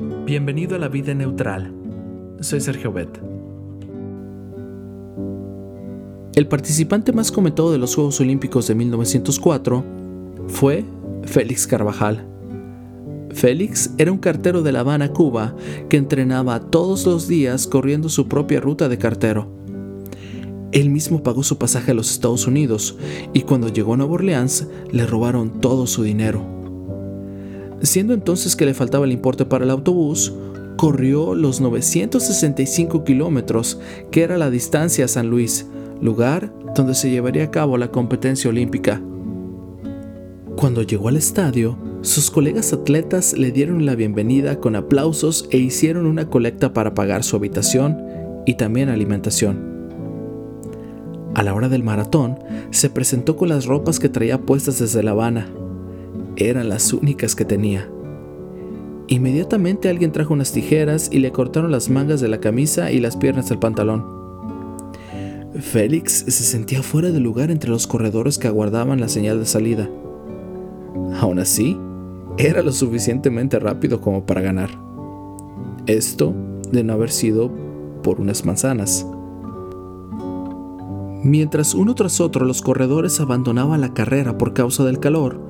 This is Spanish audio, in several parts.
Bienvenido a la vida neutral. Soy Sergio Bet. El participante más comentado de los Juegos Olímpicos de 1904 fue Félix Carvajal. Félix era un cartero de La Habana, Cuba, que entrenaba todos los días corriendo su propia ruta de cartero. Él mismo pagó su pasaje a los Estados Unidos y cuando llegó a Nueva Orleans le robaron todo su dinero. Siendo entonces que le faltaba el importe para el autobús, corrió los 965 kilómetros, que era la distancia a San Luis, lugar donde se llevaría a cabo la competencia olímpica. Cuando llegó al estadio, sus colegas atletas le dieron la bienvenida con aplausos e hicieron una colecta para pagar su habitación y también alimentación. A la hora del maratón, se presentó con las ropas que traía puestas desde La Habana eran las únicas que tenía. Inmediatamente alguien trajo unas tijeras y le cortaron las mangas de la camisa y las piernas del pantalón. Félix se sentía fuera de lugar entre los corredores que aguardaban la señal de salida. Aún así, era lo suficientemente rápido como para ganar. Esto de no haber sido por unas manzanas. Mientras uno tras otro los corredores abandonaban la carrera por causa del calor,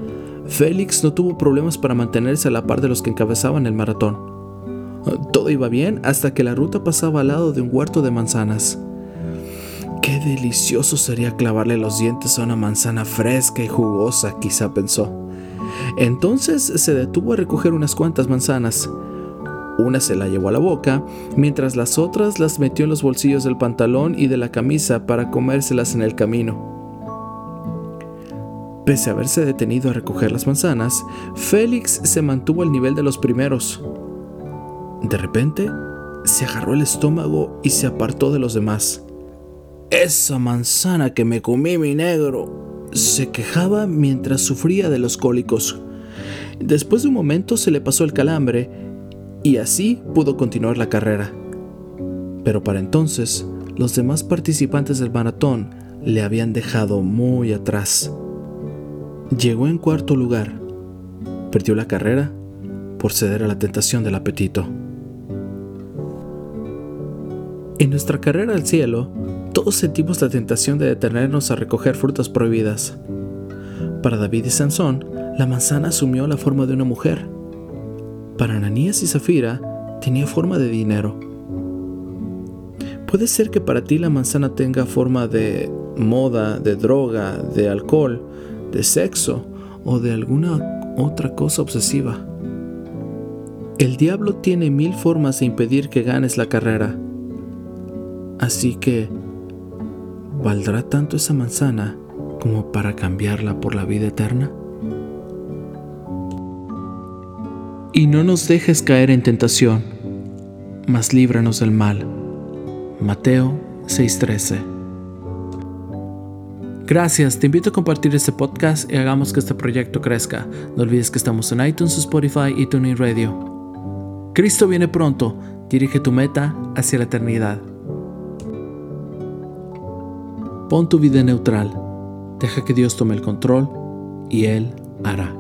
Félix no tuvo problemas para mantenerse a la par de los que encabezaban el maratón. Todo iba bien hasta que la ruta pasaba al lado de un huerto de manzanas. Qué delicioso sería clavarle los dientes a una manzana fresca y jugosa, quizá pensó. Entonces se detuvo a recoger unas cuantas manzanas. Una se la llevó a la boca, mientras las otras las metió en los bolsillos del pantalón y de la camisa para comérselas en el camino. Pese a haberse detenido a recoger las manzanas, Félix se mantuvo al nivel de los primeros. De repente, se agarró el estómago y se apartó de los demás. Esa manzana que me comí mi negro, se quejaba mientras sufría de los cólicos. Después de un momento se le pasó el calambre y así pudo continuar la carrera. Pero para entonces, los demás participantes del maratón le habían dejado muy atrás. Llegó en cuarto lugar. Perdió la carrera por ceder a la tentación del apetito. En nuestra carrera al cielo, todos sentimos la tentación de detenernos a recoger frutas prohibidas. Para David y Sansón, la manzana asumió la forma de una mujer. Para Ananías y Zafira, tenía forma de dinero. Puede ser que para ti la manzana tenga forma de moda, de droga, de alcohol, de sexo o de alguna otra cosa obsesiva. El diablo tiene mil formas de impedir que ganes la carrera. Así que, ¿valdrá tanto esa manzana como para cambiarla por la vida eterna? Y no nos dejes caer en tentación, mas líbranos del mal. Mateo 6:13 Gracias, te invito a compartir este podcast y hagamos que este proyecto crezca. No olvides que estamos en iTunes, Spotify y TuneIn Radio. Cristo viene pronto, dirige tu meta hacia la eternidad. Pon tu vida neutral, deja que Dios tome el control y Él hará.